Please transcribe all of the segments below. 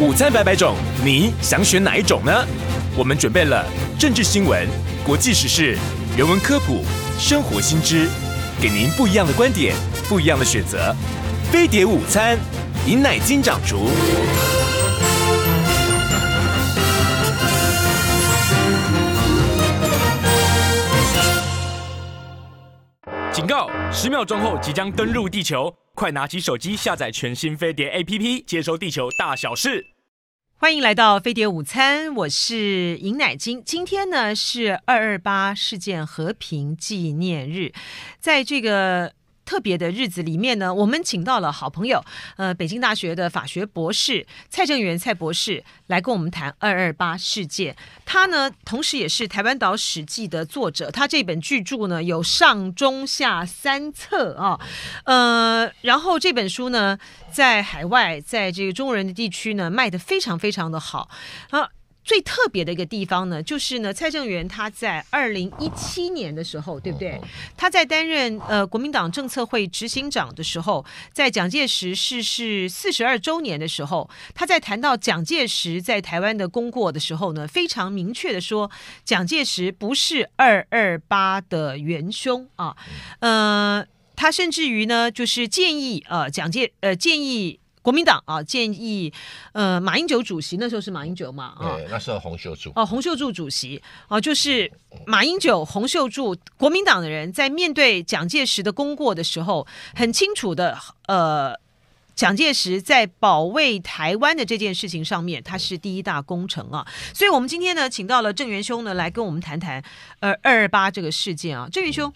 午餐百百种，你想选哪一种呢？我们准备了政治新闻、国际时事、人文科普、生活新知，给您不一样的观点，不一样的选择。飞碟午餐，饮奶金掌厨。警告！十秒钟后即将登陆地球，快拿起手机下载全新飞碟 APP，接收地球大小事。欢迎来到飞碟午餐，我是尹乃金。今天呢是二二八事件和平纪念日，在这个。特别的日子里面呢，我们请到了好朋友，呃，北京大学的法学博士蔡正元蔡博士来跟我们谈二二八事件。他呢，同时也是台湾岛史记的作者。他这本巨著呢，有上中下三册啊，呃，然后这本书呢，在海外，在这个中国人的地区呢，卖得非常非常的好啊。最特别的一个地方呢，就是呢，蔡正元他在二零一七年的时候，对不对？他在担任呃国民党政策会执行长的时候，在蒋介石逝世四十二周年的时候，他在谈到蒋介石在台湾的功过的时候呢，非常明确的说，蒋介石不是二二八的元凶啊，呃，他甚至于呢，就是建议呃蒋介呃建议。国民党啊，建议呃马英九主席，那时候是马英九嘛啊，对，那时候洪秀柱。哦，洪秀柱主席啊，就是马英九、洪秀柱，国民党的人在面对蒋介石的功过的时候，很清楚的呃，蒋介石在保卫台湾的这件事情上面，他是第一大功臣啊，所以我们今天呢，请到了郑元兄呢来跟我们谈谈呃二二八这个事件啊，郑元兄，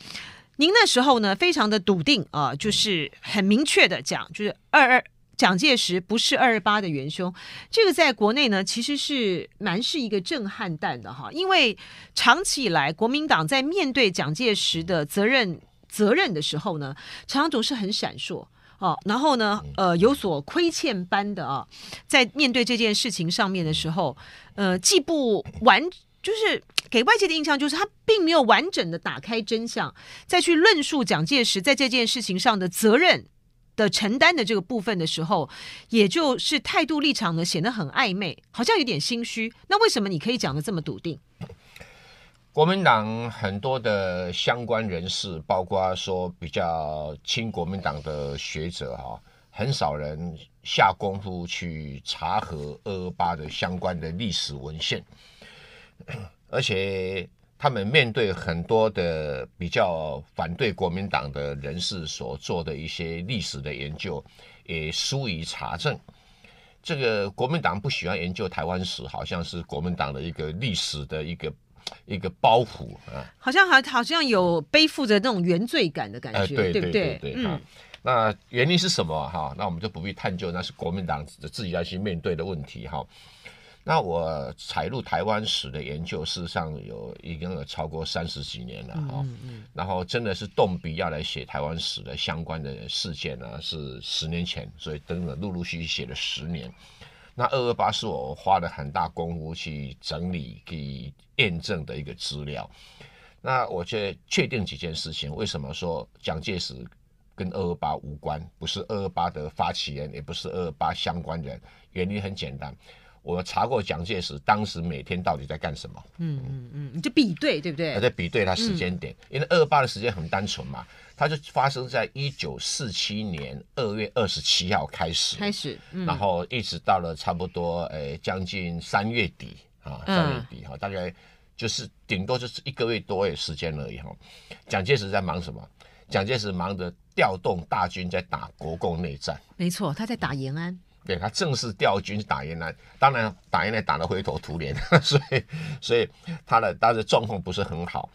您那时候呢非常的笃定啊，就是很明确的讲，就是二二。蒋介石不是二二八的元凶，这个在国内呢，其实是蛮是一个震撼弹的哈，因为长期以来国民党在面对蒋介石的责任责任的时候呢，常常总是很闪烁哦，然后呢，呃，有所亏欠般的啊，在面对这件事情上面的时候，呃，既不完，就是给外界的印象就是他并没有完整的打开真相，再去论述蒋介石在这件事情上的责任。的承担的这个部分的时候，也就是态度立场呢显得很暧昧，好像有点心虚。那为什么你可以讲得这么笃定？国民党很多的相关人士，包括说比较亲国民党的学者哈，很少人下功夫去查核二二八的相关的历史文献，而且。他们面对很多的比较反对国民党的人士所做的一些历史的研究，也疏于查证。这个国民党不喜欢研究台湾史，好像是国民党的一个历史的一个一个包袱啊，好像好好像有背负着那种原罪感的感觉，呃、对对对对，对，对、嗯、那原因是什么哈？那我们就不必探究，那是国民党自己要去面对的问题哈。那我采入台湾史的研究，事实上有已经有超过三十几年了哈、嗯嗯，然后真的是动笔要来写台湾史的相关的事件呢，是十年前，所以等了陆陆续续写了十年。那二二八是我花了很大功夫去整理、去验证的一个资料。那我就确定几件事情，为什么说蒋介石跟二二八无关，不是二二八的发起人，也不是二二八相关人？原因很简单。我查过蒋介石当时每天到底在干什么？嗯嗯嗯，你就比对对不对？在比对他时间点，嗯、因为二二八的时间很单纯嘛，它就发生在一九四七年二月二十七号开始，开始、嗯，然后一直到了差不多诶将近三月底啊，三月底哈、嗯，大概就是顶多就是一个月多的时间而已哈。蒋介石在忙什么？蒋介石忙着调动大军在打国共内战，没错，他在打延安。对，他正式调军去打越南，当然打越南打得灰头土脸，所以所以他的当时状况不是很好。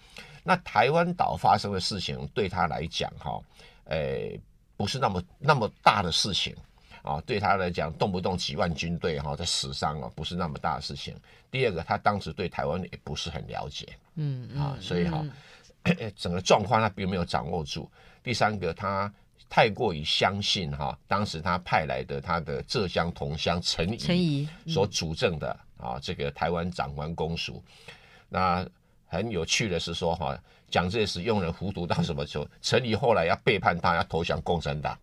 那台湾岛发生的事情对他来讲，哈，诶，不是那么那么大的事情啊，对他来讲，动不动几万军队哈在死伤啊，不是那么大的事情。第二个，他当时对台湾也不是很了解，嗯啊，所以哈，整个状况他并没有掌握住。第三个，他。太过于相信哈，当时他派来的他的浙江同乡陈仪所主政的啊，这个台湾长官公署。那很有趣的是说哈，蒋介石用人糊涂到什么时候？陈仪后来要背叛他，要投降共产党。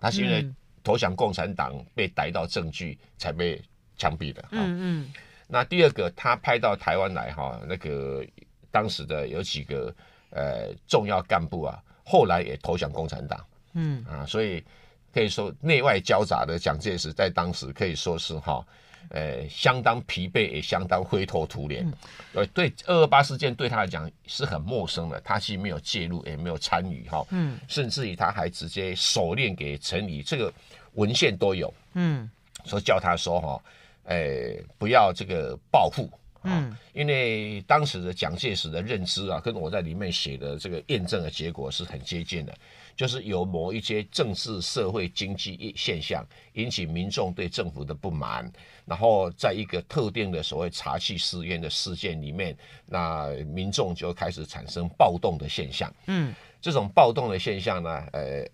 他是因为投降共产党被逮到证据才被枪毙的。嗯嗯。那第二个，他派到台湾来哈，那个当时的有几个呃重要干部啊，后来也投降共产党。嗯啊，所以可以说内外交杂的蒋介石在当时可以说是哈。呃，相当疲惫，也相当灰头土脸。呃、嗯，对二二八事件对他来讲是很陌生的，他其实没有介入，也没有参与哈。嗯，甚至于他还直接手链给陈仪，这个文献都有。嗯，说叫他说哈，呃，不要这个报复。嗯，因为当时的蒋介石的认知啊，跟我在里面写的这个验证的结果是很接近的。就是有某一些政治、社会、经济现象引起民众对政府的不满，然后在一个特定的所谓茶器私烟的事件里面，那民众就开始产生暴动的现象。嗯，这种暴动的现象呢，呃，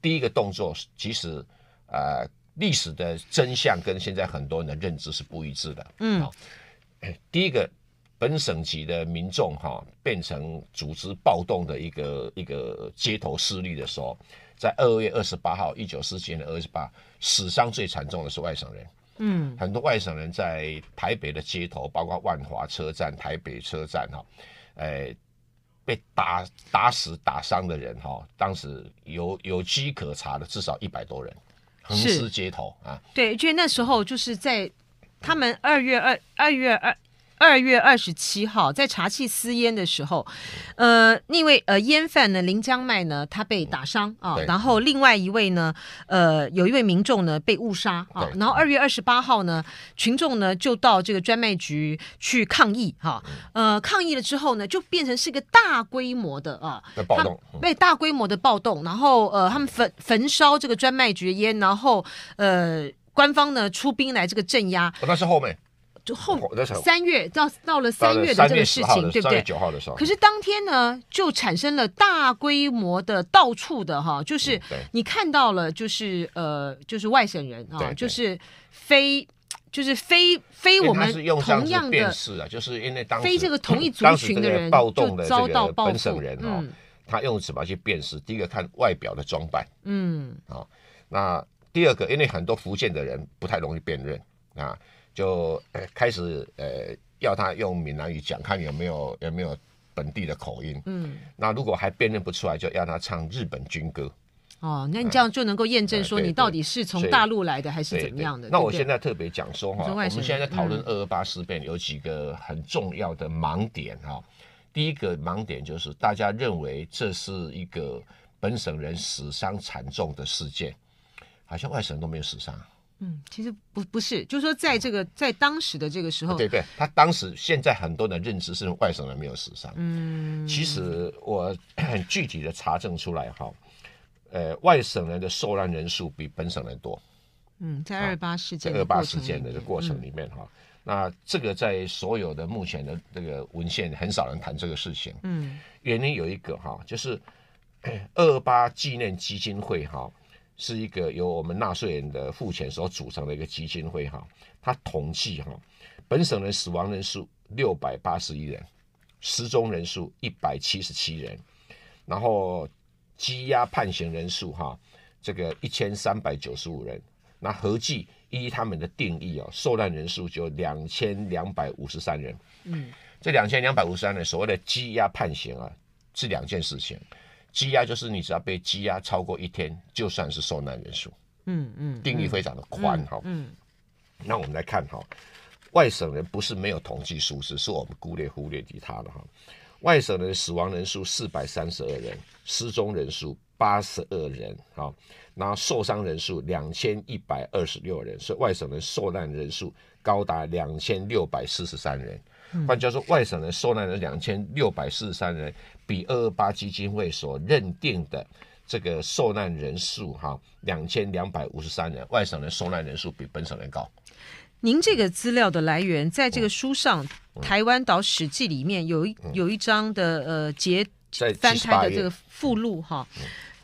第一个动作其实，呃，历史的真相跟现在很多人的认知是不一致的。嗯，好，第一个。本省级的民众哈变成组织暴动的一个一个街头势力的时候，在二月二十八号，一九四七年的二月二十八，死伤最惨重的是外省人。嗯，很多外省人在台北的街头，包括万华车站、台北车站哈，哎，被打打死、打伤的人哈，当时有有迹可查的至少一百多人，横尸街头啊。对，就那时候就是在他们二月二二月二。二月二十七号，在查缉私烟的时候，呃，那位呃烟贩呢林江迈呢，他被打伤啊，然后另外一位呢，呃，有一位民众呢被误杀啊，然后二月二十八号呢，群众呢就到这个专卖局去抗议哈，呃，抗议了之后呢，就变成是一个大规模的啊暴动，被大规模的暴动，然后呃，他们焚焚烧这个专卖局的烟，然后呃，官方呢出兵来这个镇压，那是后面。就后三月到到了三月的这个事情，对不对？九号的时候。可是当天呢，就产生了大规模的到处的哈，就是你看到了，就是呃，就是外省人啊，就是非就是非非我们同样的辨识啊，就是因为当非这个同一族群的人暴动的遭到本省人哈，他用什么去辨识？第一个看外表的装扮，嗯啊，那第二个，因为很多福建的人不太容易辨认啊。就呃开始呃要他用闽南语讲，看有没有有没有本地的口音。嗯，那如果还辨认不出来，就要他唱日本军歌。哦，那你这样就能够验证说你到底是从大陆来的还是怎么样的？那我现在特别讲说哈，我们现在在讨论二二八事变有几个很重要的盲点哈。第一个盲点就是大家认为这是一个本省人死伤惨重的事件，好像外省人都没有死伤。嗯，其实不不是，就是说，在这个在当时的这个时候，对对，他当时现在很多的认知是外省人没有死伤。嗯，其实我 很具体的查证出来哈，呃，外省人的受难人数比本省人多。嗯，在二八事件在二八事件的过程里面哈，嗯、那这个在所有的目前的这个文献很少人谈这个事情。嗯，原因有一个哈，就是 二八纪念基金会哈。是一个由我们纳税人的付钱所组成的一个基金会哈，它统计哈，本省人死亡人数六百八十一人，失踪人数一百七十七人，然后羁押判刑人数哈，这个一千三百九十五人，那合计依他们的定义哦，受难人数就两千两百五十三人。嗯，这两千两百五十三人所谓的羁押判刑啊，是两件事情。羁押就是你只要被羁押超过一天，就算是受难人数。嗯嗯，定义非常的宽哈。嗯，那我们来看哈，外省人不是没有统计数字，是我们忽略忽略其他的哈。外省人死亡人数四百三十二人，失踪人数八十二人，哈，然后受伤人数两千一百二十六人，所以外省人受难人数高达两千六百四十三人。换句话说，外省人受难人两千六百四十三人，比二二八基金会所认定的这个受难人数哈两千两百五十三人，外省人受难人数比本省人高。您这个资料的来源，在这个书上《嗯、台湾岛史记》里面有一有一章的呃节翻开的这个附录哈，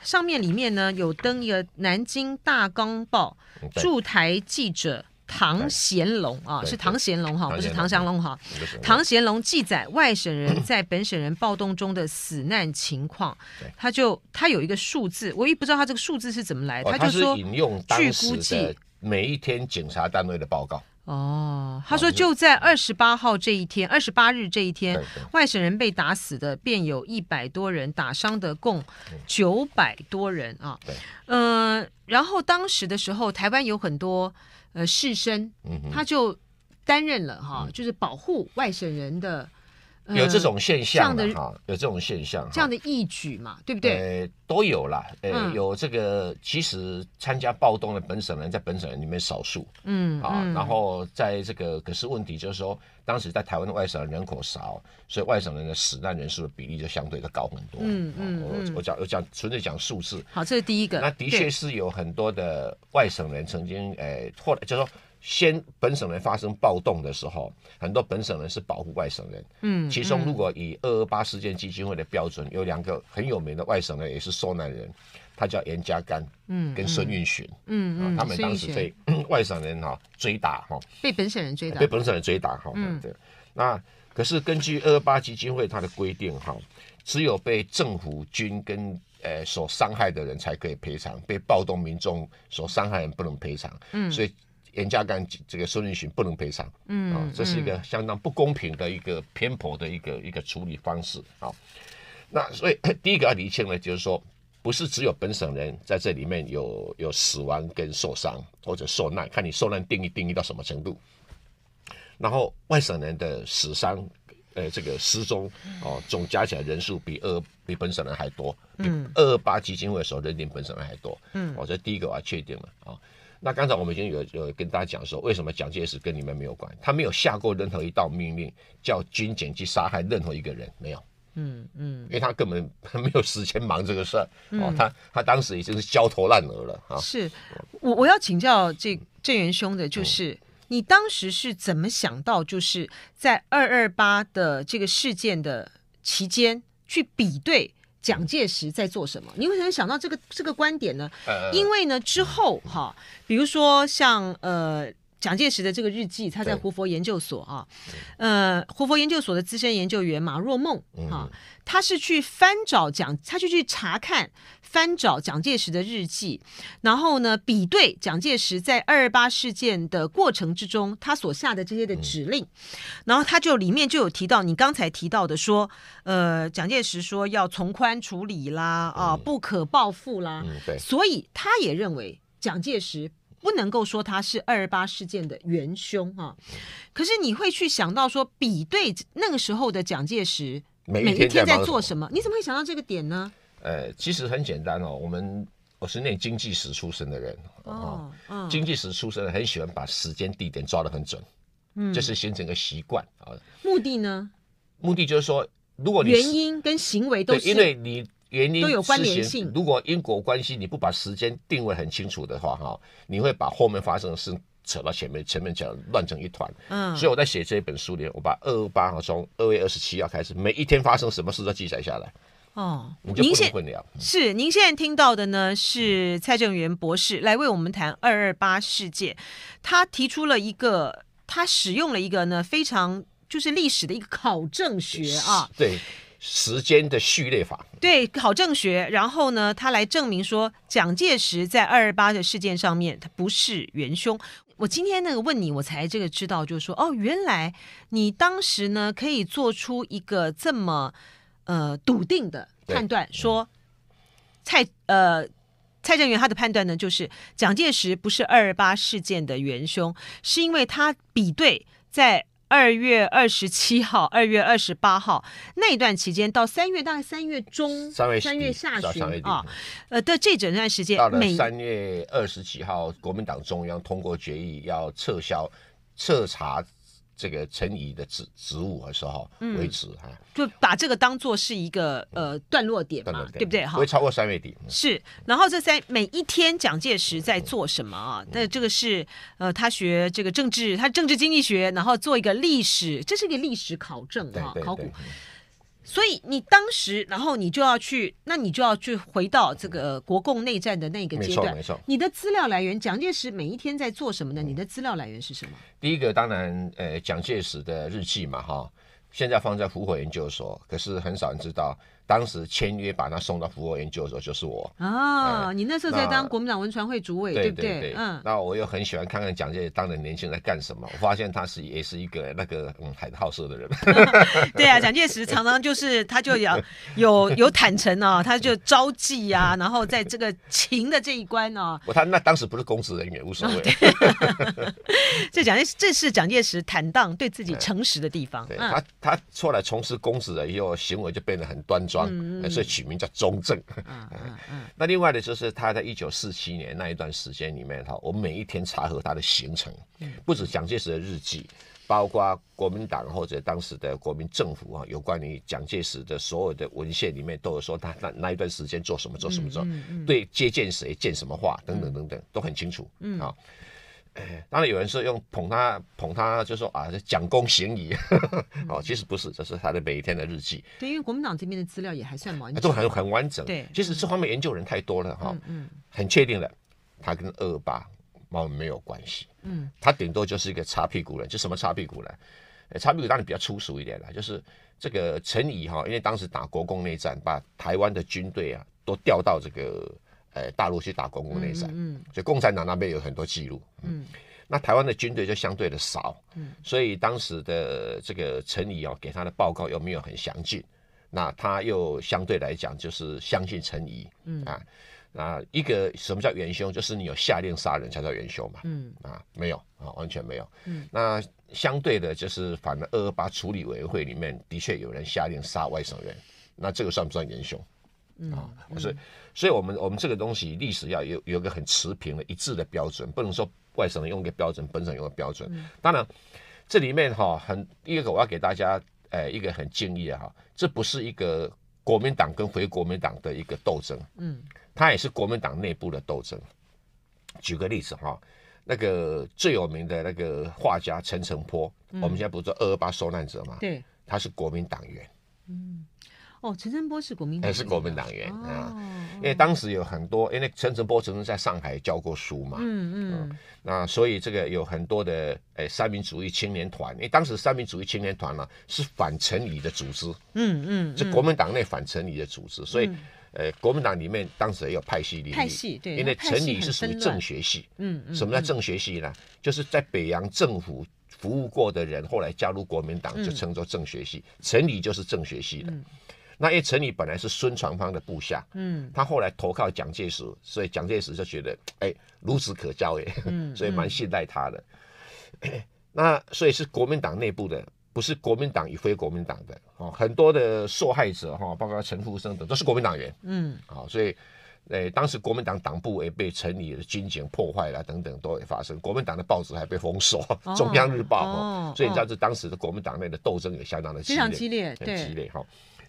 上面里面呢有登一个南京大冈报驻台记者唐贤龙啊，是唐贤龙哈，不是唐祥龙哈。唐贤龙记载外省人 在本省人暴动中的死难情况，他就他有一个数字，我也不知道他这个数字是怎么来，他就说引用据估计。每一天警察单位的报告。哦，他说就在二十八号这一天，二十八日这一天，外省人被打死的便有一百多人，打伤的共九百多人啊。对，呃，然后当时的时候，台湾有很多呃士绅，他就担任了哈，就是保护外省人的。有这种现象的哈，有这种现象，这样的义举嘛，对不对？呃，都有啦，呃，有这个，其实参加暴动的本省人在本省人里面少数，嗯啊，然后在这个，可是问题就是说，当时在台湾的外省人人口少，所以外省人的死难人数的比例就相对的高很多。嗯嗯，我我讲我讲纯粹讲数字。好，这是第一个。那的确是有很多的外省人曾经，呃，后来就是说。先本省人发生暴动的时候，很多本省人是保护外省人。嗯，其中如果以二二八事件基金会的标准，有两个很有名的外省人也是受难人，他叫严家淦，嗯，跟孙运璇，嗯嗯，他们当时被外省人哈追打哈，被本省人追打，被本省人追打哈，嗯，对。那可是根据二二八基金会它的规定哈，只有被政府军跟呃所伤害的人才可以赔偿，被暴动民众所伤害人不能赔偿。嗯，所以。严家淦这个孙立群不能赔偿，嗯，啊，这是一个相当不公平的一个偏颇的一个一个处理方式啊。那所以 第一个要厘清呢，就是说不是只有本省人在这里面有有死亡跟受伤或者受难，看你受难定义定义到什么程度。然后外省人的死伤，呃，这个失踪哦，总加起来人数比二比本省人还多，比二二八基金会的时候认定本省人还多，嗯，我这第一个我要确定了啊。那刚才我们已经有有跟大家讲说，为什么蒋介石跟你们没有关？他没有下过任何一道命令，叫军检去杀害任何一个人，没有。嗯嗯，因为他根本 没有时间忙这个事儿、嗯、哦。他他当时已经是焦头烂额了啊。是我我要请教这郑元兄的，就是、嗯、你当时是怎么想到，就是在二二八的这个事件的期间去比对？蒋介石在做什么？你为什么想到这个这个观点呢？因为呢，之后哈，比如说像呃。蒋介石的这个日记，他在胡佛研究所啊，呃，胡佛研究所的资深研究员马若梦啊，他是去翻找蒋，他就去查看翻找蒋介石的日记，然后呢，比对蒋介石在二二八事件的过程之中，他所下的这些的指令，然后他就里面就有提到你刚才提到的说，呃，蒋介石说要从宽处理啦，啊，不可报复啦，所以他也认为蒋介石。不能够说他是二二八事件的元凶哈、啊，可是你会去想到说，比对那个时候的蒋介石每一天在做什么？你怎么会想到这个点呢？呃，其实很简单哦，我们我是念经济史出身的人哦，哦经济史出身的很喜欢把时间地点抓得很准，嗯，这是形成一个习惯啊。目的呢？目的就是说，如果你原因跟行为都是因为你。原因都有关联性。如果因果关系你不把时间定位很清楚的话，哈，你会把后面发生的事扯到前面，前面讲乱成一团。嗯，所以我在写这一本书里，我把二二八号从二月二十七号开始，每一天发生什么事都记载下来。哦，你就不能混淆。是您现在听到的呢，是蔡正元博士来为我们谈二二八事件。他提出了一个，他使用了一个呢非常就是历史的一个考证学啊。对。时间的序列法，对考证学，然后呢，他来证明说，蒋介石在二二八的事件上面，他不是元凶。我今天那个问你，我才这个知道，就是说，哦，原来你当时呢可以做出一个这么呃笃定的判断，说蔡呃蔡正元他的判断呢，就是蒋介石不是二二八事件的元凶，是因为他比对在。二月二十七号、二月二十八号那一段期间，到三月大概三月中、三月三月下旬啊，呃的这整段时间，到了三月二十几号，国民党中央通过决议要撤销彻查。这个陈仪的职职务的时候为止哈、嗯，就把这个当做是一个呃段落点嘛，点对不对哈？不会超过三月底。是，然后这三每一天蒋介石在做什么啊？那、嗯、这个是呃，他学这个政治，他政治经济学，然后做一个历史，这是一个历史考证哈，考古。所以你当时，然后你就要去，那你就要去回到这个国共内战的那个阶段。没错，没错。你的资料来源，蒋介石每一天在做什么呢？你的资料来源是什么？第一个当然，呃，蒋介石的日记嘛，哈，现在放在福火研究所，可是很少人知道。当时签约把他送到福火研究的时候就是我哦，你那时候在当国民党文传会主委，对不对？嗯，那我又很喜欢看看蒋介石当年年轻人在干什么。我发现他是也是一个那个嗯海好色的人。对啊，蒋介石常常就是他就要 有有坦诚哦，他就招妓啊，然后在这个情的这一关哦。我他那当时不是公职人员，无所谓。这蒋介石这是蒋介石坦荡对自己诚实的地方。对他他出来从事公职了以后，行为就变得很端庄。嗯，所以取名叫中正。嗯嗯嗯。那另外的就是他在一九四七年那一段时间里面哈，我每一天查核他的行程，不止蒋介石的日记，包括国民党或者当时的国民政府啊，有关于蒋介石的所有的文献里面都有说他那那一段时间做什么做什么做，对接见谁见什么话等等等等都很清楚。嗯啊。当然有人说用捧他捧他，就说啊，蒋公行仪，哦，其实不是，这是他的每一天的日记。对，因为国民党这边的资料也还算完整，都很很完整。对，其实这方面研究人太多了哈。嗯，很确定的，他跟二二八毛没有关系。嗯，他顶多就是一个擦屁股人，就什么擦屁股呢？擦屁股当然比较粗俗一点了，就是这个陈仪哈，因为当时打国共内战，把台湾的军队啊都调到这个。呃，大陆去打公共内战，嗯，所以共产党那边有很多记录，嗯，那台湾的军队就相对的少，嗯，所以当时的这个陈仪哦，给他的报告又没有很详尽，那他又相对来讲就是相信陈仪，嗯。啊，那一个什么叫元凶？就是你有下令杀人才叫元凶嘛，嗯。啊，没有啊，完全没有，嗯，那相对的就是反正二二八处理委员会里面的确有人下令杀外省人，那这个算不算元凶？啊，所以。所以，我们我们这个东西历史要有有一个很持平的一致的标准，不能说外省人用一个标准，本省用个标准。当然，这里面哈很第一个我要给大家呃一个很敬意的哈，这不是一个国民党跟回国民党的一个斗争，嗯，它也是国民党内部的斗争。举个例子哈，那个最有名的那个画家陈澄波，我们现在不是说二二八受难者嘛，对，他是国民党员，嗯。哦，陈澄波是国民党，是国民党员啊，因为当时有很多，因为陈澄波曾经在上海教过书嘛，嗯嗯，那所以这个有很多的诶三民主义青年团，因为当时三民主义青年团呢是反陈仪的组织，嗯嗯，是国民党内反陈仪的组织，所以呃国民党里面当时也有派系，派系对，因为陈仪是属于政学系，嗯嗯，什么叫政学系呢？就是在北洋政府服务过的人，后来加入国民党就称作政学系，陈仪就是政学系的。那因为陈仪本来是孙传芳的部下，嗯，他后来投靠蒋介石，所以蒋介石就觉得，哎，孺子可教，哎，所以蛮信赖他的。嗯、那所以是国民党内部的，不是国民党与非国民党的哦。很多的受害者哈，包括陈福生等，都是国民党员，嗯，好，所以，哎，当时国民党党部也被陈仪的军警破坏了，等等都会发生。国民党的报纸还被封锁，哦《中央日报》哦，所以你知道这当时的国民党内的斗争也相当的激烈，非常激烈，很激烈哈。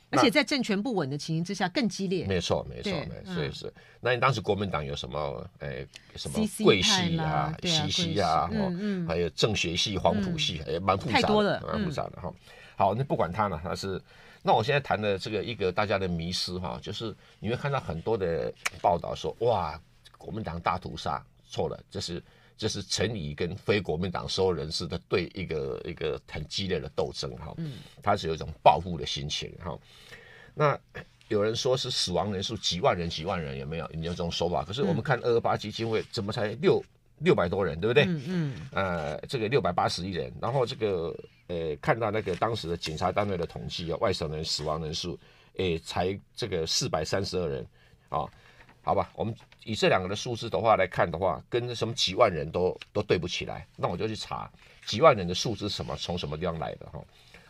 而且在政权不稳的情形之下更激烈。没错，没错，没错，所以是。那你当时国民党有什么？哎，什么桂系啊、西系啊，哦，还有政学系、黄埔系，也蛮复杂的，蛮复杂的哈。好，那不管他了，他是。那我现在谈的这个一个大家的迷思哈，就是你会看到很多的报道说，哇，国民党大屠杀，错了，这是。这是陈仪跟非国民党所有人士的对一个一个很激烈的斗争哈，嗯他是有一种报复的心情哈。那有人说是死亡人数几万人几万人有没有？有这种说法？可是我们看二二八基金会怎么才六六百多人，对不对？嗯嗯。呃，这个六百八十一人，然后这个呃，看到那个当时的警察单位的统计啊，外省人死亡人数，诶，才这个四百三十二人啊。好吧，我们以这两个的数字的话来看的话，跟什么几万人都都对不起来。那我就去查几万人的数字什么从什么地方来的哈。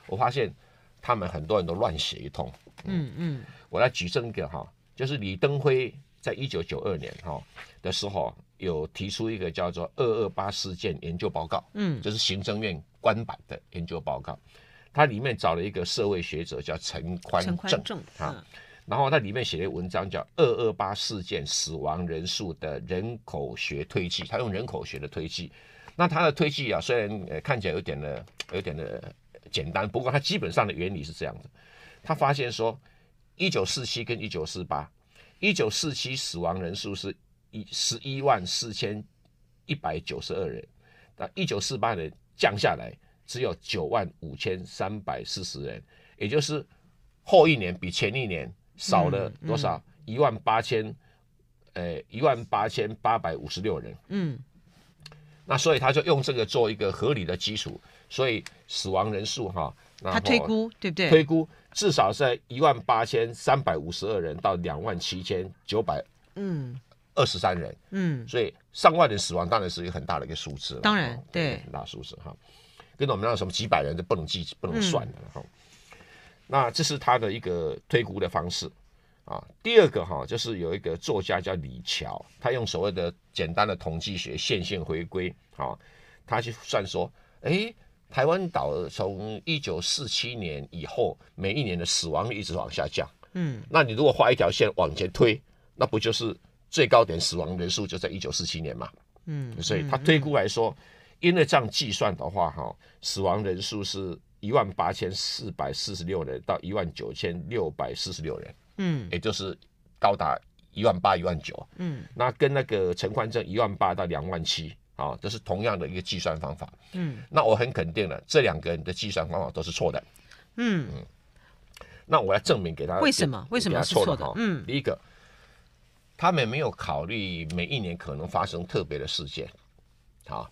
我发现他们很多人都乱写一通。嗯嗯，我来举证一个哈，就是李登辉在一九九二年哈的时候有提出一个叫做“二二八事件研究报告”，嗯，就是行政院官版的研究报告。它里面找了一个社会学者叫陈宽正啊。然后它里面写的文章叫《二二八事件死亡人数的人口学推计》，他用人口学的推计。那他的推计啊，虽然呃看起来有点的有点的简单，不过他基本上的原理是这样的。他发现说，一九四七跟一九四八，一九四七死亡人数是一十一万四千一百九十二人，那一九四八年降下来只有九万五千三百四十人，也就是后一年比前一年少了多少？一万八千，呃，一万八千八百五十六人。嗯，那所以他就用这个做一个合理的基础，所以死亡人数哈，他推估对不对？推估至少在一万八千三百五十二人到两万七千九百嗯二十三人。嗯，所以上万人死亡当然是一个很大的一个数字了。当然，对，很大数字哈，跟我们那什么几百人就不能计不能算的哈。那这是他的一个推估的方式。啊，第二个哈，就是有一个作家叫李乔，他用所谓的简单的统计学线性回归，啊，他去算说，哎，台湾岛从一九四七年以后，每一年的死亡率一直往下降，嗯，那你如果画一条线往前推，那不就是最高点死亡人数就在一九四七年嘛，嗯，所以他推估来说，因为这样计算的话，哈，死亡人数是一万八千四百四十六人到一万九千六百四十六人。嗯，也就是高达一万八、一万九。嗯，那跟那个陈宽政一万八到两万七，啊，这是同样的一个计算方法。嗯，那我很肯定了，这两个人的计算方法都是错的。嗯嗯，那我要证明给他为什么？为什么是错的？嗯，第一个，他们没有考虑每一年可能发生特别的事件。好，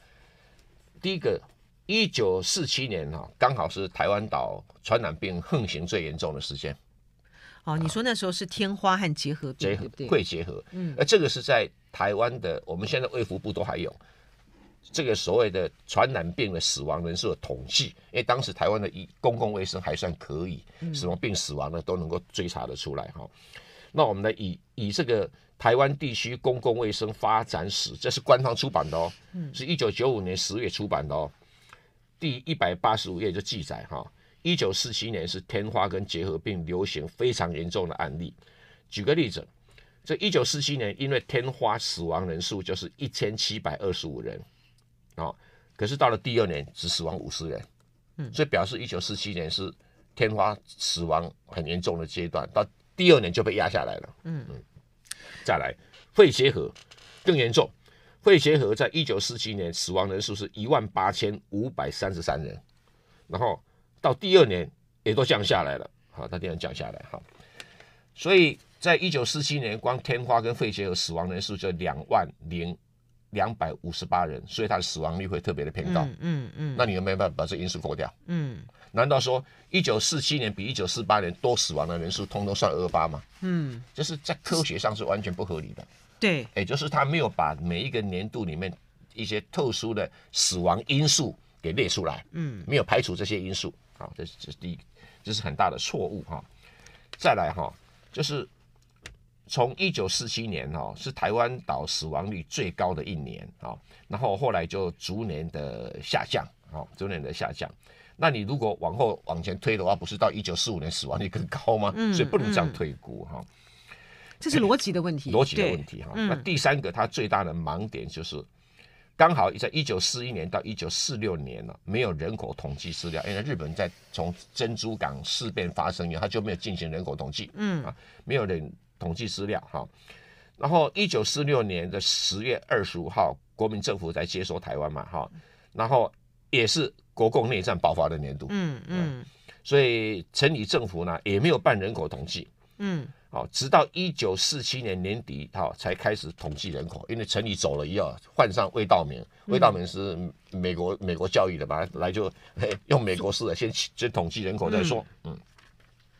第一个，一九四七年哈，刚好是台湾岛传染病横行最严重的时间。哦，你说那时候是天花和结核病，结会结核，嗯，而这个是在台湾的，我们现在卫福部都还有这个所谓的传染病的死亡人数的统计，因为当时台湾的公共卫生还算可以，什么病死亡呢都能够追查得出来哈。那我们呢，以以这个台湾地区公共卫生发展史，这是官方出版的哦，是一九九五年十月出版的哦，第一百八十五页就记载哈。一九四七年是天花跟结核病流行非常严重的案例。举个例子，这一九四七年因为天花死亡人数就是一千七百二十五人，啊，可是到了第二年只死亡五十人，嗯，所以表示一九四七年是天花死亡很严重的阶段，到第二年就被压下来了，嗯嗯。再来，肺结核更严重，肺结核在一九四七年死亡人数是一万八千五百三十三人，然后。到第二年也都降下来了，好，它第二年降下来，好，所以在一九四七年，光天花跟肺结核死亡人数就两万零两百五十八人，所以它的死亡率会特别的偏高，嗯嗯，嗯，那你有没有办法把这因素扣掉？嗯，难道说一九四七年比一九四八年多死亡的人数，通通算二八吗？嗯，就是在科学上是完全不合理的，对，也就是他没有把每一个年度里面一些特殊的死亡因素给列出来，嗯，没有排除这些因素。好，这是这是第一，这是很大的错误哈。再来哈，就是从一九四七年哈，是台湾岛死亡率最高的一年啊，然后后来就逐年的下降，啊，逐年的下降。那你如果往后往前推的话，不是到一九四五年死亡率更高吗？嗯，所以不能这样推估哈。这是逻辑的问题，逻辑的问题哈。那第三个，它最大的盲点就是。刚好在一九四一年到一九四六年了，没有人口统计资料，因为日本在从珍珠港事变发生以后，他就没有进行人口统计，嗯啊，没有人统计资料哈。然后一九四六年的十月二十五号，国民政府在接收台湾嘛哈，然后也是国共内战爆发的年度，嗯嗯，所以城里政府呢也没有办人口统计，嗯。好，直到一九四七年年底，好才开始统计人口。因为城里走了以后，换上魏道明，魏道明是美国美国教育的嘛，来就用美国式的先先统计人口再说。嗯，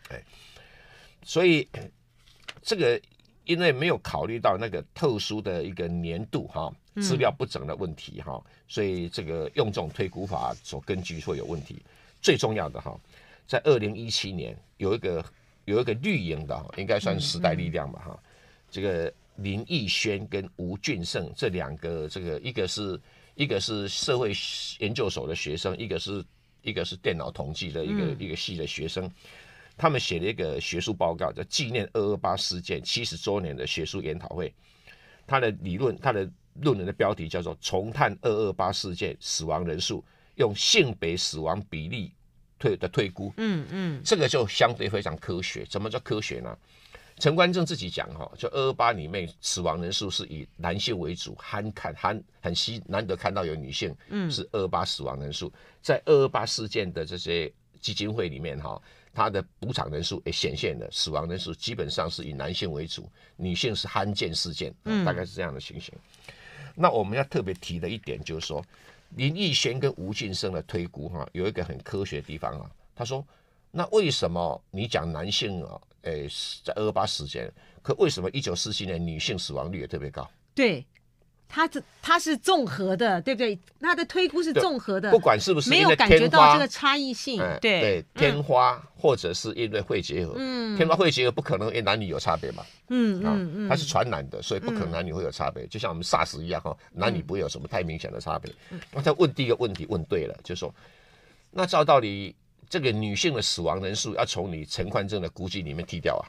哎，所以这个因为没有考虑到那个特殊的一个年度哈资料不整的问题哈，所以这个用这种推估法所根据会有问题。最重要的哈，在二零一七年有一个。有一个绿营的，应该算时代力量吧，哈、这个林义轩跟吴俊胜这两个，这个一个是一个是社会研究所的学生，一个是一个是电脑统计的一个、嗯、一个系的学生，他们写了一个学术报告，叫《纪念二二八事件七十周年的学术研讨会》，他的理论，他的论文的标题叫做《重探二二八事件死亡人数，用性别死亡比例推的退估，嗯嗯，这个就相对非常科学。什么叫科学呢？陈观正自己讲哈，就二二八里面死亡人数是以男性为主，罕看罕很稀难得看到有女性，嗯，是二二八死亡人数，在二二八事件的这些基金会里面哈，它的补偿人数也显现了死亡人数基本上是以男性为主，女性是罕见事件，嗯大概是这样的情形。嗯、那我们要特别提的一点就是说，林义轩跟吴晋生的推估哈，有一个很科学的地方啊，他说，那为什么你讲男性啊？诶，在二八时间，可为什么一九四七年女性死亡率也特别高？对，它这它是综合的，对不对？它的推估是综合的，不管是不是没有感觉到这个差异性。嗯、对对，天花、嗯、或者是因为肺结核，嗯，天花肺结核不可能因为男女有差别嘛，嗯嗯嗯，它是传染的，所以不可能男女会有差别，嗯、就像我们 SARS 一样哈，男女不会有什么太明显的差别。那、嗯、他问第一个问题问对了，就是说，那照道理。这个女性的死亡人数要从你陈宽正的估计里面剔掉啊，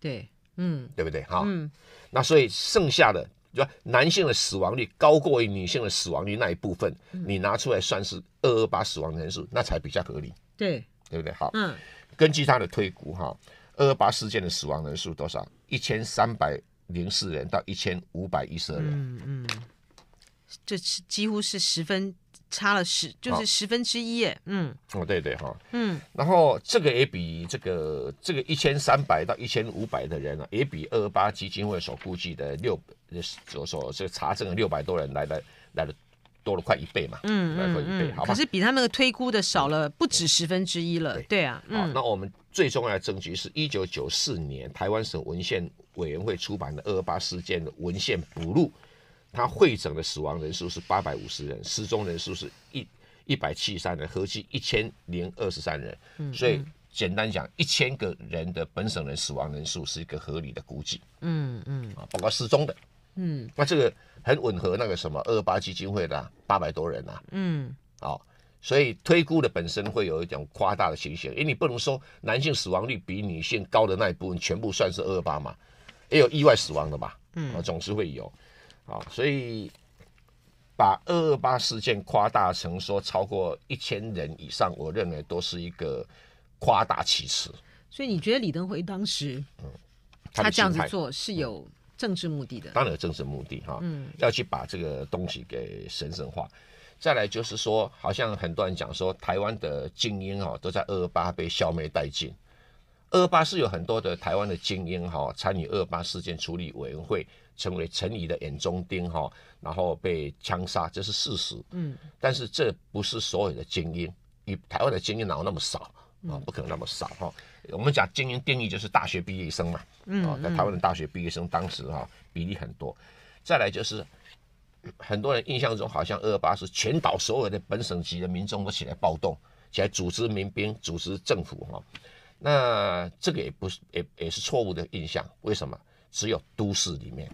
对，嗯，对不对？好，嗯，那所以剩下的就男性的死亡率高过于女性的死亡率那一部分，嗯、你拿出来算是二二八死亡人数，那才比较合理，对，对不对？好，嗯，根据他的推估，哈，二二八事件的死亡人数多少？一千三百零四人到一千五百一十二人，嗯嗯，这是几乎是十分。差了十，就是十分之一，耶。嗯，哦，对对哈，嗯，然后这个也比这个这个一千三百到一千五百的人啊，也比二二八基金会所估计的六所所这个查证的六百多人来的来的多了快一倍嘛，嗯，来了一倍，好，可是比他们的推估的少了不止十分之一了，对，对啊，好，那我们最重要的证据是一九九四年台湾省文献委员会出版的二二八事件的文献补录。他会诊的死亡人数是八百五十人，失踪人数是一一百七十三人，合计一千零二十三人。所以简单讲，一千个人的本省人死亡人数是一个合理的估计。嗯嗯，啊，包括失踪的。嗯，那这个很吻合那个什么二二八基金会的八百多人呐、啊。嗯，好，所以推估的本身会有一种夸大的情形，因为你不能说男性死亡率比女性高的那一部分全部算是二二八嘛，也有意外死亡的嘛？嗯，啊，总是会有。好，所以把二二八事件夸大成说超过一千人以上，我认为都是一个夸大其词。所以你觉得李登辉当时，嗯，他这样子做是有政治目的的？当然有政治目的哈，嗯，要去把这个东西给神圣化。再来就是说，好像很多人讲说，台湾的精英哈都在二二八被消灭殆尽。二二八是有很多的台湾的精英哈参与二二八事件处理委员会。成为陈仪的眼中钉哈，然后被枪杀，这是事实。嗯，但是这不是所有的精英，以台湾的精英哪有那么少啊？不可能那么少哈。我们讲精英定义就是大学毕业生嘛，啊，在台湾的大学毕业生当时哈比例很多。再来就是很多人印象中好像二二八是全岛所有的本省级的民众都起来暴动，起来组织民兵、组织政府哈。那这个也不是也也是错误的印象，为什么？只有都市里面。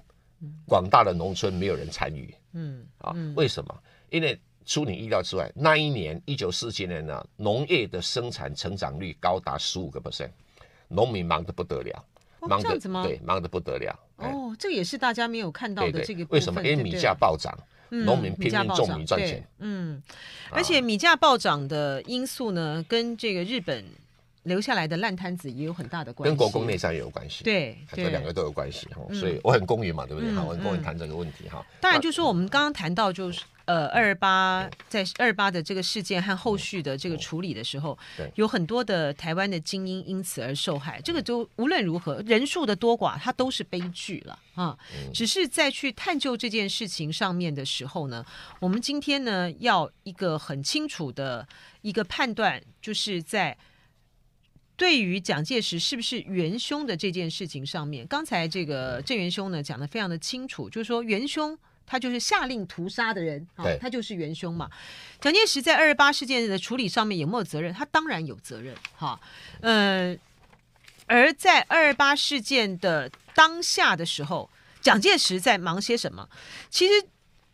广大的农村没有人参与，嗯啊，为什么？因为出你意料之外，那一年一九四七年呢，农业的生产成长率高达十五个 percent，农民忙得不得了，忙得对，忙得不得了。哦，这也是大家没有看到的这个。为什么？因为米价暴涨，农民拼命种米赚钱。嗯，而且米价暴涨的因素呢，跟这个日本。留下来的烂摊子也有很大的关系，跟国共内战也有关系，对，这两个都有关系哈，所以我很公允嘛，对不对？好，我很公允谈这个问题哈。当然，就是说我们刚刚谈到，就是呃，二二八在二二八的这个事件和后续的这个处理的时候，有很多的台湾的精英因此而受害。这个就无论如何人数的多寡，它都是悲剧了啊。只是在去探究这件事情上面的时候呢，我们今天呢要一个很清楚的一个判断，就是在。对于蒋介石是不是元凶的这件事情上面，刚才这个郑元兄呢讲的非常的清楚，就是说元凶他就是下令屠杀的人啊，他就是元凶嘛。蒋介石在二二八事件的处理上面有没有责任？他当然有责任哈。呃，而在二二八事件的当下的时候，蒋介石在忙些什么？其实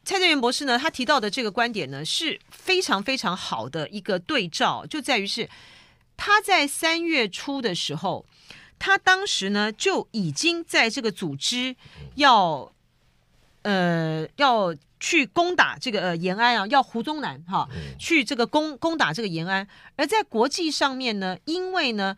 蔡振元博士呢，他提到的这个观点呢是非常非常好的一个对照，就在于是。他在三月初的时候，他当时呢就已经在这个组织要，呃，要去攻打这个呃延安啊，要胡宗南哈、啊、去这个攻攻打这个延安。而在国际上面呢，因为呢，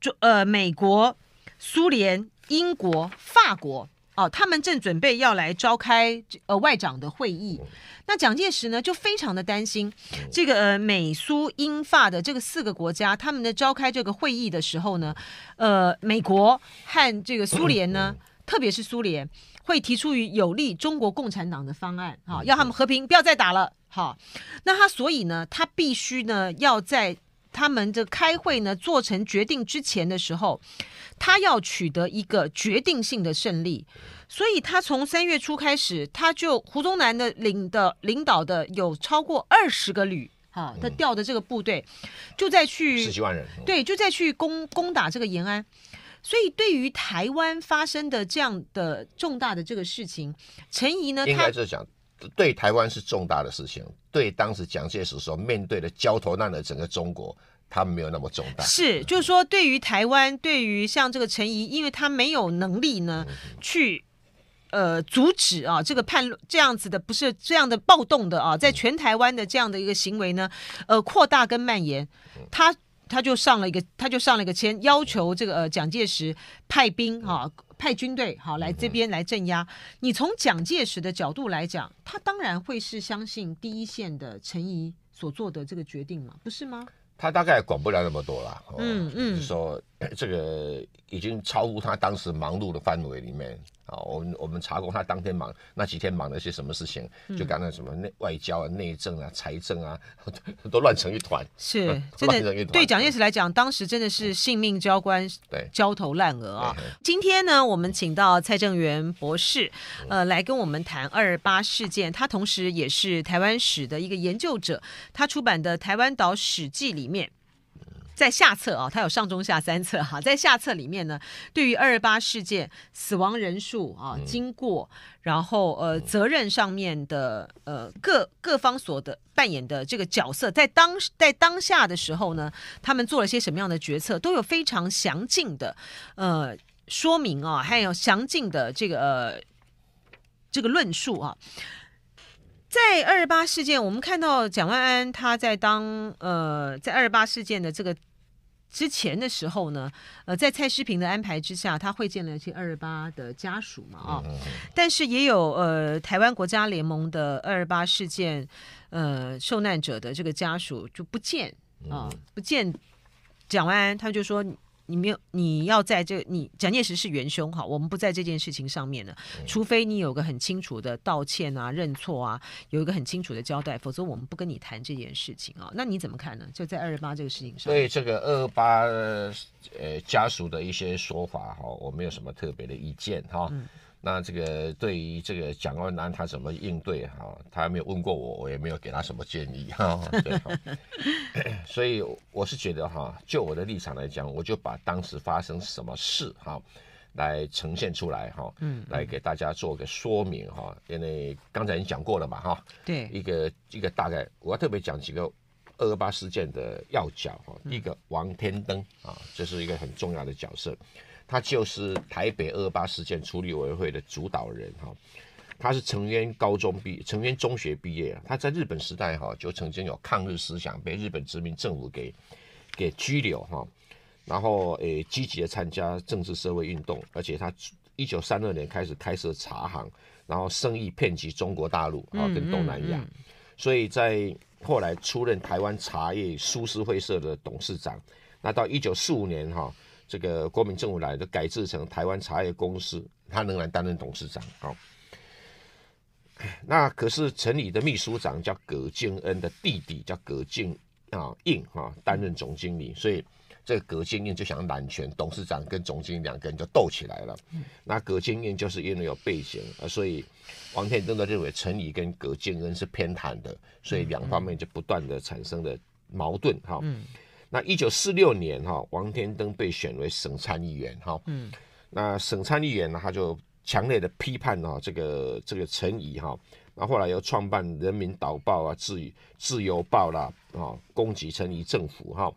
就呃美国、苏联、英国、法国哦、啊，他们正准备要来召开呃外长的会议。那蒋介石呢，就非常的担心这个呃美苏英法的这个四个国家，他们的召开这个会议的时候呢，呃，美国和这个苏联呢，特别是苏联会提出于有利中国共产党的方案啊，要他们和平，不要再打了。好，那他所以呢，他必须呢要在他们的开会呢做成决定之前的时候，他要取得一个决定性的胜利。所以他从三月初开始，他就胡宗南的领的领导的有超过二十个旅，哈，他调的这个部队，就在去十几万人，对，就在去攻攻打这个延安。所以对于台湾发生的这样的重大的这个事情，陈仪呢，应该是讲对台湾是重大的事情，对当时蒋介石所面对的焦头烂额整个中国。他们没有那么重大，是，就是说，对于台湾，对于像这个陈仪，因为他没有能力呢，去呃阻止啊这个叛这样子的，不是这样的暴动的啊，在全台湾的这样的一个行为呢，呃，扩大跟蔓延，他他就上了一个，他就上了一个签，要求这个呃蒋介石派兵啊，派军队好来这边来镇压。你从蒋介石的角度来讲，他当然会是相信第一线的陈仪所做的这个决定嘛，不是吗？他大概管不了那么多了，嗯嗯，就是说这个已经超乎他当时忙碌的范围里面。啊，我们我们查过他当天忙那几天忙了些什么事情，就刚才什么内外交啊、内政啊、财政啊，都乱成一团。是，真 的对蒋介石来讲，当时真的是性命交关，对，焦头烂额啊。今天呢，我们请到蔡正元博士，呃，来跟我们谈二二八事件。他同时也是台湾史的一个研究者，他出版的《台湾岛史记》里面。在下册啊，它有上中下三册哈。在下册里面呢，对于二二八事件死亡人数啊、经过，然后呃责任上面的呃各各方所的扮演的这个角色，在当在当下的时候呢，他们做了些什么样的决策，都有非常详尽的呃说明啊，还有详尽的这个呃这个论述啊。在二二八事件，我们看到蒋万安他在当呃在二二八事件的这个之前的时候呢，呃，在蔡诗平的安排之下，他会见了一些二二八的家属嘛啊，但是也有呃台湾国家联盟的二二八事件呃受难者的这个家属就不见啊，不见蒋万安，他就说。你没有，你要在这你蒋介石是元凶哈，我们不在这件事情上面呢，除非你有个很清楚的道歉啊、认错啊，有一个很清楚的交代，否则我们不跟你谈这件事情啊。那你怎么看呢？就在二二八这个事情上，对这个二二八呃家属的一些说法哈，我没有什么特别的意见哈。嗯那这个对于这个蒋万安他怎么应对哈，他还没有问过我，我也没有给他什么建议哈。对，所以我是觉得哈，就我的立场来讲，我就把当时发生什么事哈，来呈现出来哈，嗯，来给大家做个说明哈。因为刚才已经讲过了嘛哈，对，一个一个大概，我要特别讲几个二二八事件的要角哈。第一个王天登啊，这是一个很重要的角色。他就是台北二二八事件处理委员会的主导人哈，他是成渊高中毕，成渊中学毕业，他在日本时代哈就曾经有抗日思想，被日本殖民政府给给拘留哈，然后诶积极的参加政治社会运动，而且他一九三二年开始开设茶行，然后生意遍及中国大陆啊跟东南亚，所以在后来出任台湾茶叶株式会社的董事长，那到一九四五年哈。这个国民政府来的改制成台湾茶叶公司，他仍然担任董事长。好，那可是陈仪的秘书长叫葛敬恩的弟弟叫葛敬啊应啊担任总经理，所以这个葛敬应就想揽权，董事长跟总经理两个人就斗起来了。那葛敬应就是因为有背景啊，所以王天真的认为陈仪跟葛敬恩是偏袒的，所以两方面就不断的产生了矛盾。哈。那一九四六年哈，王天登被选为省参议员哈，嗯，那省参议员呢，他就强烈的批判哈这个这个陈仪哈，那后来又创办《人民导报》啊，《自自由报》啦，啊，攻击陈仪政府哈。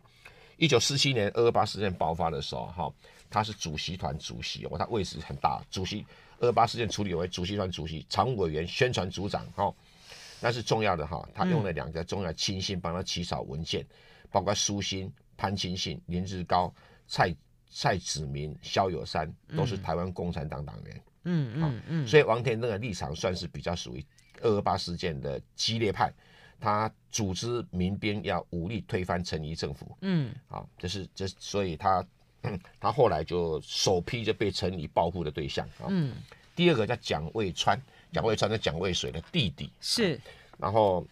一九四七年二二八事件爆发的时候哈，他是主席团主席哦，他位置很大，主席二二八事件处理委主席团主席、常务委员、宣传组长，哈，那是重要的哈。他用了两个重要亲信帮他起草文件，嗯、包括苏新、潘清信、林志高、蔡蔡子明、萧友山，都是台湾共产党党员。嗯嗯嗯。所以王天登的立场算是比较属于二二八事件的激烈派，他组织民兵要武力推翻陈仪政府。嗯，啊，这是这，所以他。他后来就首批就被陈仪报复的对象啊。嗯，第二个叫蒋渭川，蒋渭川是蒋渭水的弟弟。是，然后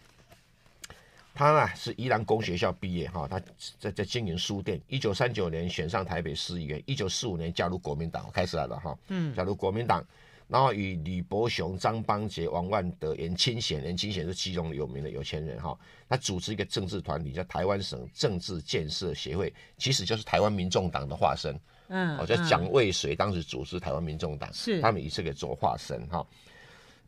他呢是宜兰公学校毕业哈，他在在经营书店。一九三九年选上台北市议员，一九四五年加入国民党，开始来了哈。嗯，加入国民党。然后与李伯雄、张邦杰、王万德、严清贤，严清贤是基隆有名的有钱人哈。他组织一个政治团体叫台湾省政治建设协会，其实就是台湾民众党的化身。嗯，我叫蒋渭水当时组织台湾民众党，是他们以这个做化身哈。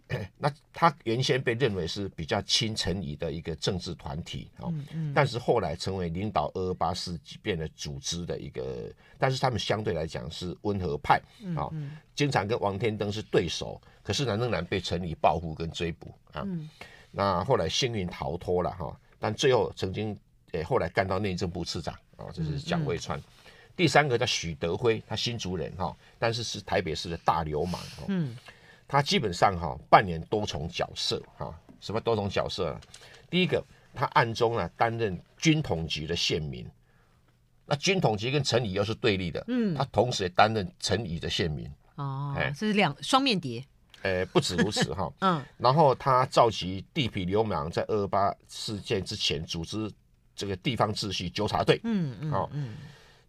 那他原先被认为是比较亲陈仪的一个政治团体啊，嗯嗯、但是后来成为领导二二八事变的组织的一个，但是他们相对来讲是温和派啊，经常跟王天登是对手，可是呢仍然被陈仪报复跟追捕啊。嗯、那后来幸运逃脱了哈，但最后曾经诶、欸、后来干到内政部次长啊，这是蒋渭川。第三个叫许德辉，他新竹人哈，但是是台北市的大流氓。嗯。他基本上哈扮演多重角色哈，什么多重角色啊？第一个，他暗中啊担任军统局的县民，那军统局跟陈仪又是对立的，嗯，他同时也担任陈仪的县民哦，哎，这是两双面谍，哎，不止如此哈，嗯，然后他召集地痞流氓，在二二八事件之前组织这个地方秩序纠察队，嗯嗯，好，嗯，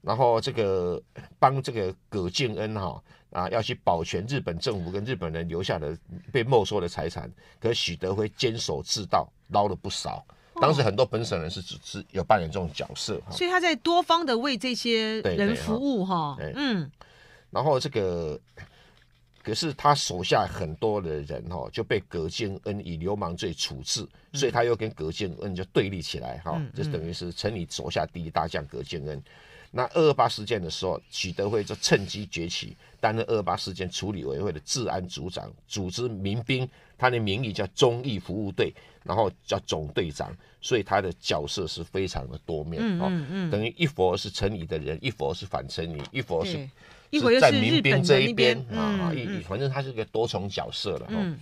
然后这个帮这个葛敬恩哈。啊，要去保全日本政府跟日本人留下的被没收的财产，可是许德辉坚守自盗，捞了不少。当时很多本省人是只是有扮演这种角色，所以他在多方的为这些人服务哈。嗯，然后这个可是他手下很多的人哈就被葛敬恩以流氓罪处置，所以他又跟葛敬恩就对立起来哈，就等于是陈仪手下第一大将葛敬恩。那二二八事件的时候，许德辉就趁机崛起，担任二二八事件处理委员会的治安组长，组织民兵，他的名义叫忠义服务队，然后叫总队长，所以他的角色是非常的多面，嗯嗯嗯，等于一佛是陈仪的人，一佛是反陈仪，一佛是是。在民兵这一边啊，一反正他是个多重角色了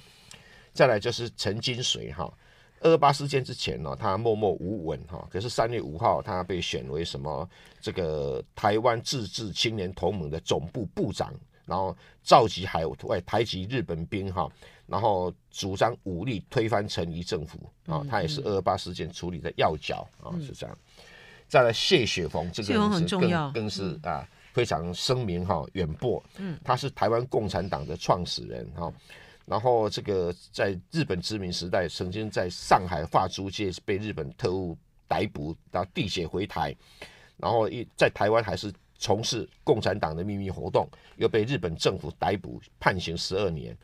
再来就是陈金水哈。二二八事件之前呢，他默默无闻哈。可是三月五号，他被选为什么这个台湾自治青年同盟的总部部长，然后召集海外台籍日本兵哈，然后主张武力推翻陈仪政府啊。他也是二二八事件处理的要角啊，是这样。再来谢雪峰，这个人是更更是啊非常声名哈远播。嗯，他是台湾共产党的创始人哈。然后这个在日本殖民时代，曾经在上海发租界被日本特务逮捕，然后滴血回台，然后一在台湾还是从事共产党的秘密活动，又被日本政府逮捕判刑十二年。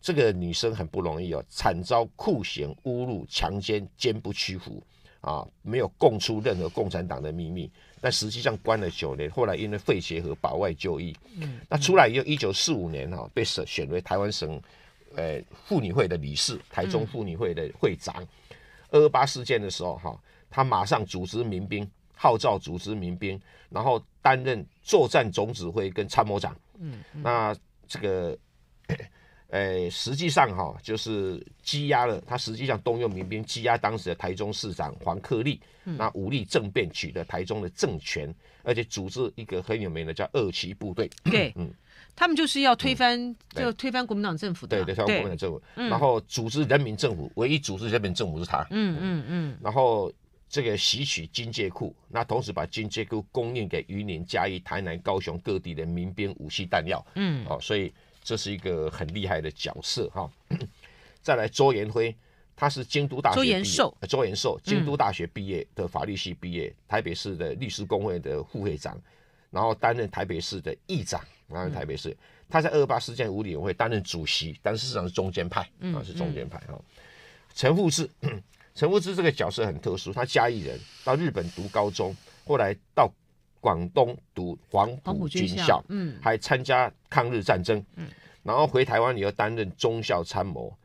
这个女生很不容易哦，惨遭酷刑、侮辱、强奸，坚不屈服啊，没有供出任何共产党的秘密，但实际上关了九年，后来因为肺结核保外就医。嗯，那出来以后，一九四五年哈、啊、被选选为台湾省。呃，妇女会的理事，台中妇女会的会长。二二八事件的时候，哈，他马上组织民兵，号召组织民兵，然后担任作战总指挥跟参谋长。嗯，嗯，那这个，呃，实际上哈，就是积压了，他实际上动用民兵积压当时的台中市长黄克立，嗯、那武力政变取得台中的政权，而且组织一个很有名的叫二旗部队。对，嗯。他们就是要推翻，就推翻国民党政府的，对对，推翻国民党政府，然后组织人民政府，唯一组织人民政府是他，嗯嗯嗯，然后这个吸取军械库，那同时把军械库供应给云林、嘉义、台南、高雄各地的民兵武器弹药，嗯，哦，所以这是一个很厉害的角色哈。再来周延辉，他是京都大学周延寿，周延寿京都大学毕业的法律系毕业，台北市的律师公会的副会长，然后担任台北市的议长。然后台北市，他在二二八事件五理委员会担任主席，但事实上是中间派啊，是中间派啊。陈富志，陈富志这个角色很特殊，他嘉义人，到日本读高中，后来到广东读黄埔军校，嗯，还参加抗日战争，嗯，然后回台湾以后担任中校参谋。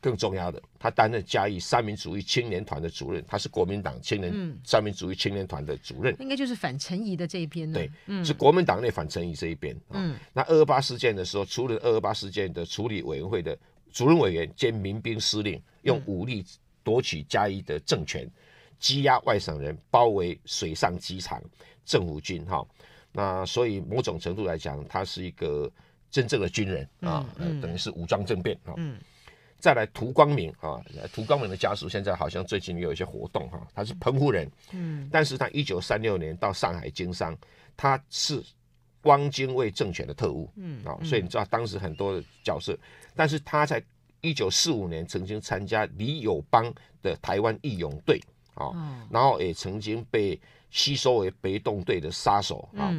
更重要的，他担任嘉义三民主义青年团的主任，他是国民党青年、嗯、三民主义青年团的主任，应该就是反陈仪的这一边。对，嗯、是国民党内反陈仪这一边。嗯，那二二八事件的时候，除了二二八事件的处理委员会的主任委员兼民兵司令，用武力夺取嘉义的政权，羁押外省人，包围水上机场，政府军哈。那所以某种程度来讲，他是一个真正的军人啊，等于是武装政变啊。嗯。再来涂光明啊，涂光明的家属现在好像最近也有一些活动哈，他是澎湖人，嗯，但是他一九三六年到上海经商，他是汪精卫政权的特务，嗯啊，所以你知道当时很多的角色，但是他在一九四五年曾经参加李友邦的台湾义勇队啊，然后也曾经被吸收为北洞队的杀手啊。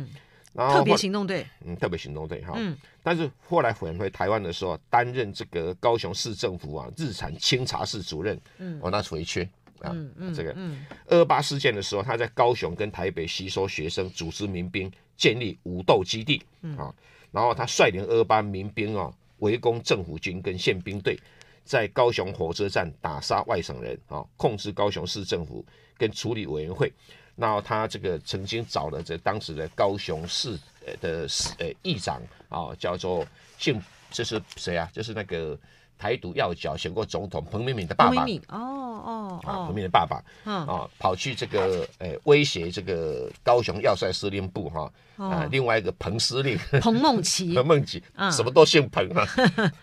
然后特别行动队，嗯，特别行动队哈，嗯，但是后来返回台湾的时候，担任这个高雄市政府啊日产清查室主任，嗯，哦，那是回缺啊，嗯嗯，这个，嗯，二二八事件的时候，他在高雄跟台北吸收学生，组织民兵，建立武斗基地，嗯。啊，然后他率领二二八民兵啊围攻政府军跟宪兵队，在高雄火车站打杀外省人啊，控制高雄市政府跟处理委员会。那他这个曾经找了这当时的高雄市的市呃议长啊，叫做姓，这是谁啊？就是那个台独要角选过总统彭明敏的爸爸。彭明敏哦哦哦，彭明敏的爸爸，嗯。啊，跑去这个诶威胁这个高雄要塞司令部哈。啊，另外一个彭司令。彭孟琪，彭孟琪，什么都姓彭啊，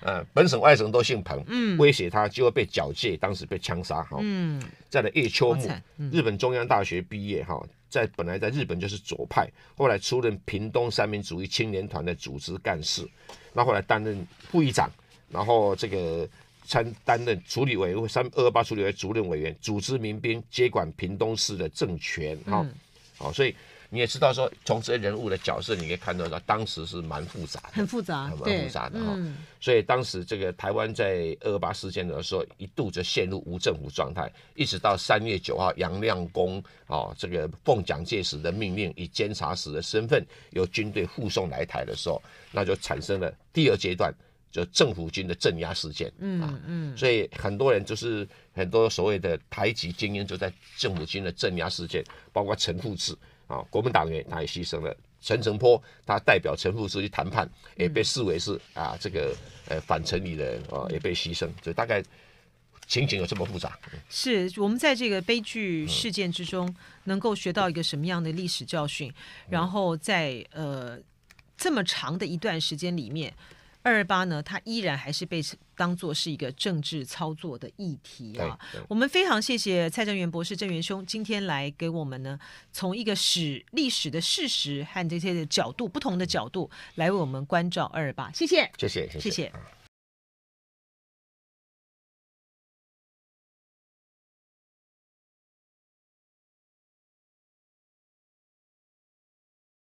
嗯，本省外省都姓彭，嗯，威胁他就会被缴械，当时被枪杀哈，嗯。在的叶秋木，嗯、日本中央大学毕业哈，在本来在日本就是左派，后来出任屏东三民主义青年团的组织干事，那后来担任副议长，然后这个参担任处理委员会三二二八处理委员会主任委员，组织民兵接管屏东市的政权哈，好、嗯，所以。你也知道说，从这些人物的角色，你可以看到，当时是蛮复杂的，很复杂，很复杂的哈。所以当时这个台湾在二二八事件的时候，一度就陷入无政府状态，一直到三月九号，杨亮公啊，这个奉蒋介石的命令，以监察使的身份由军队护送来台的时候，那就产生了第二阶段，就政府军的镇压事件。嗯嗯。所以很多人就是很多所谓的台籍精英，就在政府军的镇压事件，包括陈复志。啊，国民党员他也牺牲了。陈诚波他代表陈复志去谈判，也被视为是啊这个呃反陈仪的人啊，也被牺牲。就大概情景有这么复杂。是我们在这个悲剧事件之中，能够学到一个什么样的历史教训？然后在呃这么长的一段时间里面。二二八呢，它依然还是被当做是一个政治操作的议题啊。我们非常谢谢蔡正元博士、正元兄今天来给我们呢，从一个史历史的事实和这些的角度不同的角度来为我们关照二二八。谢谢，谢谢，谢谢。谢谢。